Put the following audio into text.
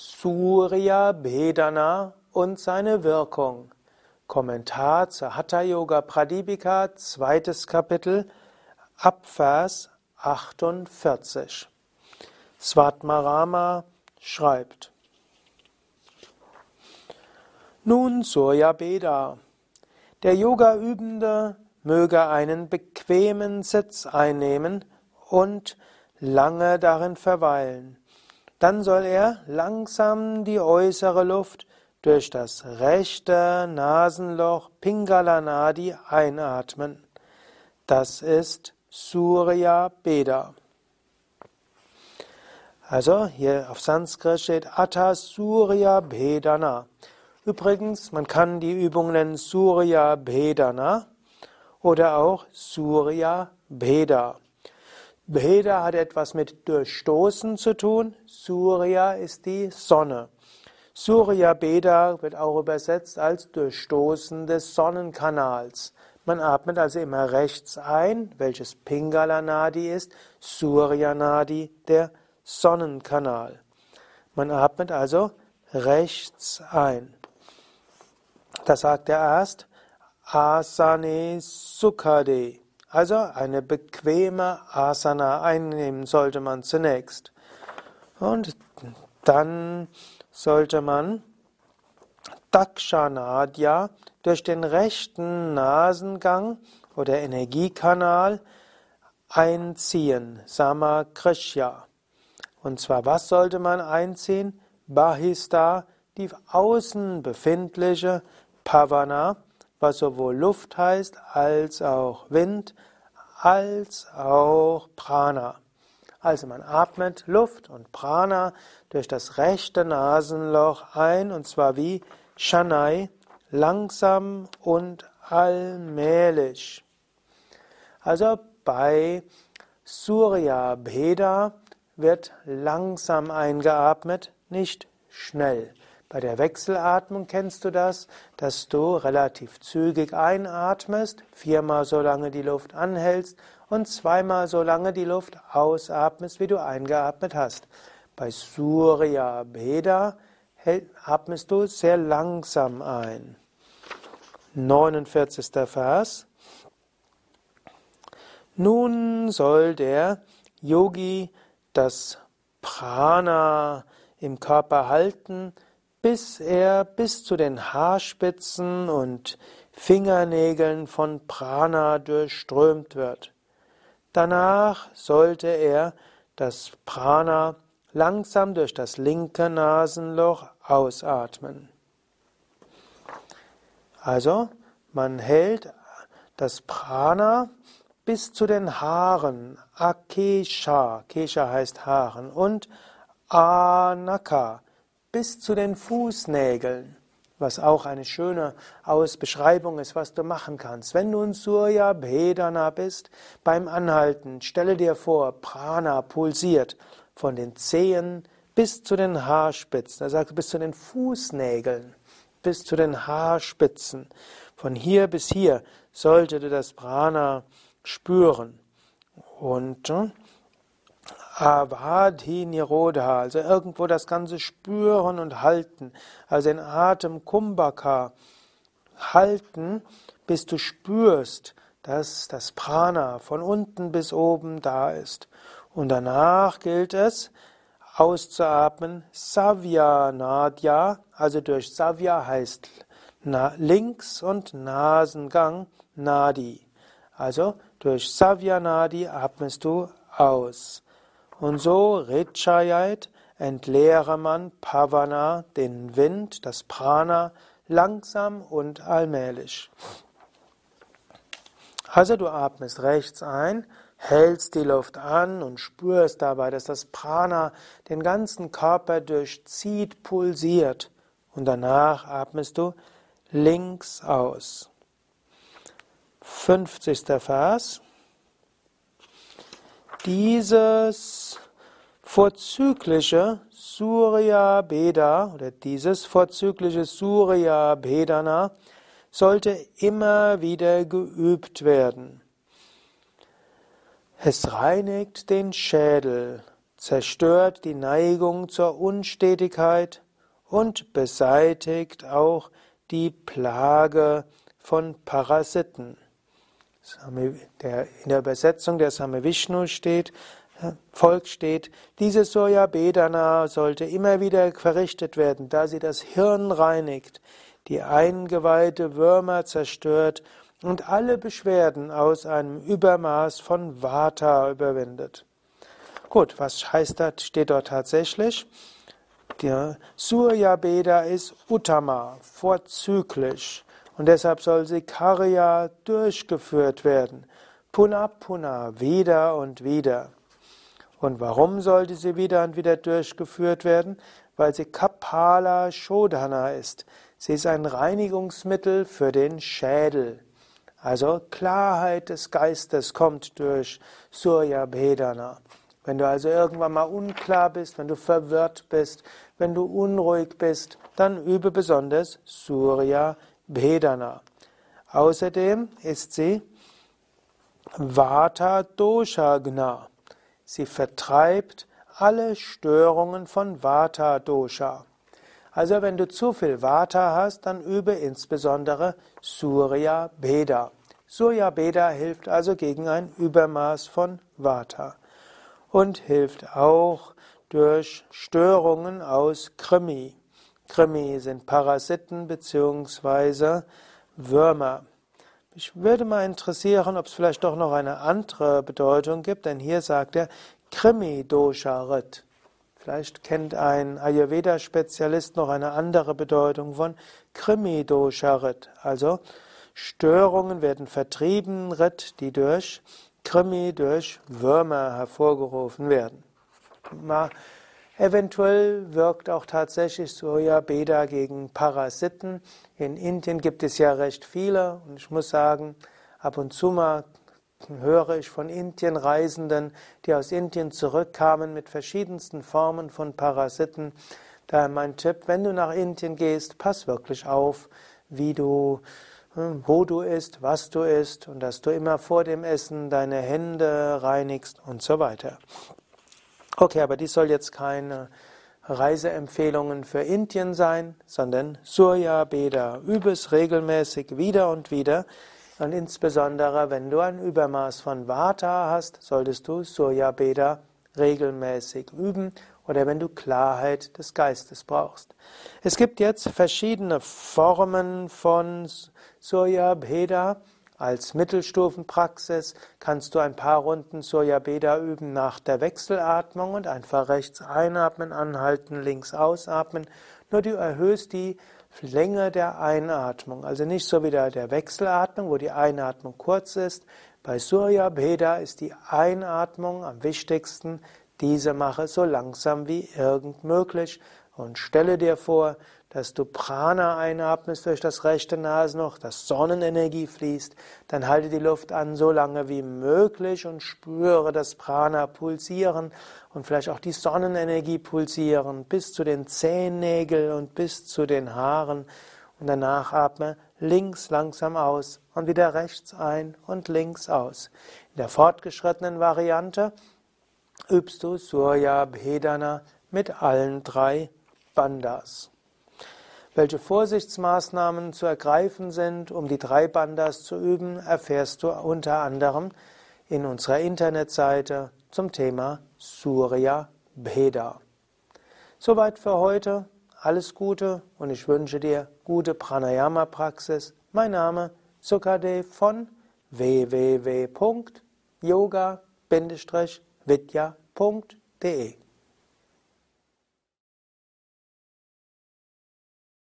Surya Bedana und seine Wirkung. Kommentar zur Hatha Yoga Pradipika, zweites Kapitel, Abvers 48. Svatmarama schreibt: Nun Surya Beda. Der Yoga-Übende möge einen bequemen Sitz einnehmen und lange darin verweilen. Dann soll er langsam die äußere Luft durch das rechte Nasenloch Pingala Nadi einatmen. Das ist Surya Beda. Also hier auf Sanskrit steht Atta Surya Bedana. Übrigens, man kann die Übung nennen Surya Bedana oder auch Surya Beda. Beda hat etwas mit Durchstoßen zu tun. Surya ist die Sonne. Surya Beda wird auch übersetzt als Durchstoßen des Sonnenkanals. Man atmet also immer rechts ein, welches Pingala Nadi ist, Surya Nadi, der Sonnenkanal. Man atmet also rechts ein. Da sagt er erst Asane Sukhade. Also eine bequeme Asana einnehmen sollte man zunächst. Und dann sollte man Dakshanadya durch den rechten Nasengang oder Energiekanal einziehen, Samakrishya. Und zwar, was sollte man einziehen? Bahista, die außen befindliche Pavana, was sowohl Luft heißt als auch Wind, als auch Prana. Also man atmet Luft und Prana durch das rechte Nasenloch ein und zwar wie Shanai, langsam und allmählich. Also bei Surya Bheda wird langsam eingeatmet, nicht schnell. Bei der Wechselatmung kennst du das, dass du relativ zügig einatmest, viermal so lange die Luft anhältst und zweimal so lange die Luft ausatmest, wie du eingeatmet hast. Bei Surya Bheda atmest du sehr langsam ein. 49. Vers. Nun soll der Yogi das Prana im Körper halten, bis er bis zu den Haarspitzen und Fingernägeln von Prana durchströmt wird. Danach sollte er das Prana langsam durch das linke Nasenloch ausatmen. Also, man hält das Prana bis zu den Haaren, Akesha, Kesha heißt Haaren, und Anaka, bis zu den Fußnägeln, was auch eine schöne Ausbeschreibung ist, was du machen kannst. Wenn du in Surya Bhedana bist, beim Anhalten, stelle dir vor, Prana pulsiert von den Zehen bis zu den Haarspitzen. Er sagt bis zu den Fußnägeln, bis zu den Haarspitzen. Von hier bis hier sollte du das Prana spüren. Und hm, Avadhi Nirodha, also irgendwo das Ganze spüren und halten, also den Atem Kumbhaka halten, bis du spürst, dass das Prana von unten bis oben da ist. Und danach gilt es, auszuatmen, Savya Nadya, also durch Savya heißt links und Nasengang Nadi. Also durch Savya Nadi atmest du aus. Und so Rechayait entleere man Pavana, den Wind, das Prana, langsam und allmählich. Also du atmest rechts ein, hältst die Luft an und spürst dabei, dass das Prana den ganzen Körper durchzieht, pulsiert. Und danach atmest du links aus. 50. Vers. Dieses vorzügliche Surya Beda oder dieses vorzügliche Surya Bedana sollte immer wieder geübt werden. Es reinigt den Schädel zerstört die Neigung zur Unstetigkeit und beseitigt auch die Plage von Parasiten. In der Übersetzung der Same Vishnu steht, Volk steht, diese Soja Bedana sollte immer wieder verrichtet werden, da sie das Hirn reinigt, die Eingeweide Würmer zerstört und alle Beschwerden aus einem Übermaß von Vata überwindet. Gut, was heißt das? Steht dort tatsächlich? Der Surya Beda ist Uttama, vorzüglich. Und deshalb soll sie Karya durchgeführt werden. Puna Puna, wieder und wieder. Und warum sollte sie wieder und wieder durchgeführt werden? Weil sie Kapala Shodhana ist. Sie ist ein Reinigungsmittel für den Schädel. Also Klarheit des Geistes kommt durch Surya Bhedana. Wenn du also irgendwann mal unklar bist, wenn du verwirrt bist, wenn du unruhig bist, dann übe besonders Surya Bhedana. Außerdem ist sie Vata Dosha Gna. Sie vertreibt alle Störungen von Vata Dosha. Also wenn du zu viel Vata hast, dann übe insbesondere Surya Beda. Surya Beda hilft also gegen ein Übermaß von Vata und hilft auch durch Störungen aus Krimi. Krimi sind Parasiten bzw. Würmer. Mich würde mal interessieren, ob es vielleicht doch noch eine andere Bedeutung gibt, denn hier sagt er Krimi Dosharit. Vielleicht kennt ein Ayurveda-Spezialist noch eine andere Bedeutung von Krimi Dosharit. Also Störungen werden vertrieben, Rit, die durch Krimi, durch Würmer hervorgerufen werden. Mal Eventuell wirkt auch tatsächlich Soja Beda gegen Parasiten. In Indien gibt es ja recht viele und ich muss sagen, ab und zu mal höre ich von Indienreisenden, die aus Indien zurückkamen mit verschiedensten Formen von Parasiten. Daher mein Tipp, wenn du nach Indien gehst, pass wirklich auf, wie du, hm, wo du isst, was du isst und dass du immer vor dem Essen deine Hände reinigst und so weiter. Okay, aber dies soll jetzt keine Reiseempfehlungen für Indien sein, sondern Surya Beda. Übe es regelmäßig wieder und wieder. Und insbesondere, wenn du ein Übermaß von Vata hast, solltest du Surya Beda regelmäßig üben oder wenn du Klarheit des Geistes brauchst. Es gibt jetzt verschiedene Formen von Surya Beda. Als Mittelstufenpraxis kannst du ein paar Runden Surya Beda üben nach der Wechselatmung und einfach rechts einatmen, anhalten, links ausatmen. Nur du erhöhst die Länge der Einatmung. Also nicht so wie der Wechselatmung, wo die Einatmung kurz ist. Bei Surya Beda ist die Einatmung am wichtigsten. Diese mache so langsam wie irgend möglich und stelle dir vor, dass du Prana einatmest durch das rechte Nasenloch, dass Sonnenenergie fließt, dann halte die Luft an so lange wie möglich und spüre das Prana pulsieren und vielleicht auch die Sonnenenergie pulsieren bis zu den Zehennägeln und bis zu den Haaren und danach atme links langsam aus und wieder rechts ein und links aus. In der fortgeschrittenen Variante übst du Surya Bhedana mit allen drei Bandas. Welche Vorsichtsmaßnahmen zu ergreifen sind, um die drei Bandas zu üben, erfährst du unter anderem in unserer Internetseite zum Thema Surya Bheda. Soweit für heute. Alles Gute und ich wünsche dir gute Pranayama-Praxis. Mein Name Sukadev von www.yoga-vidya.de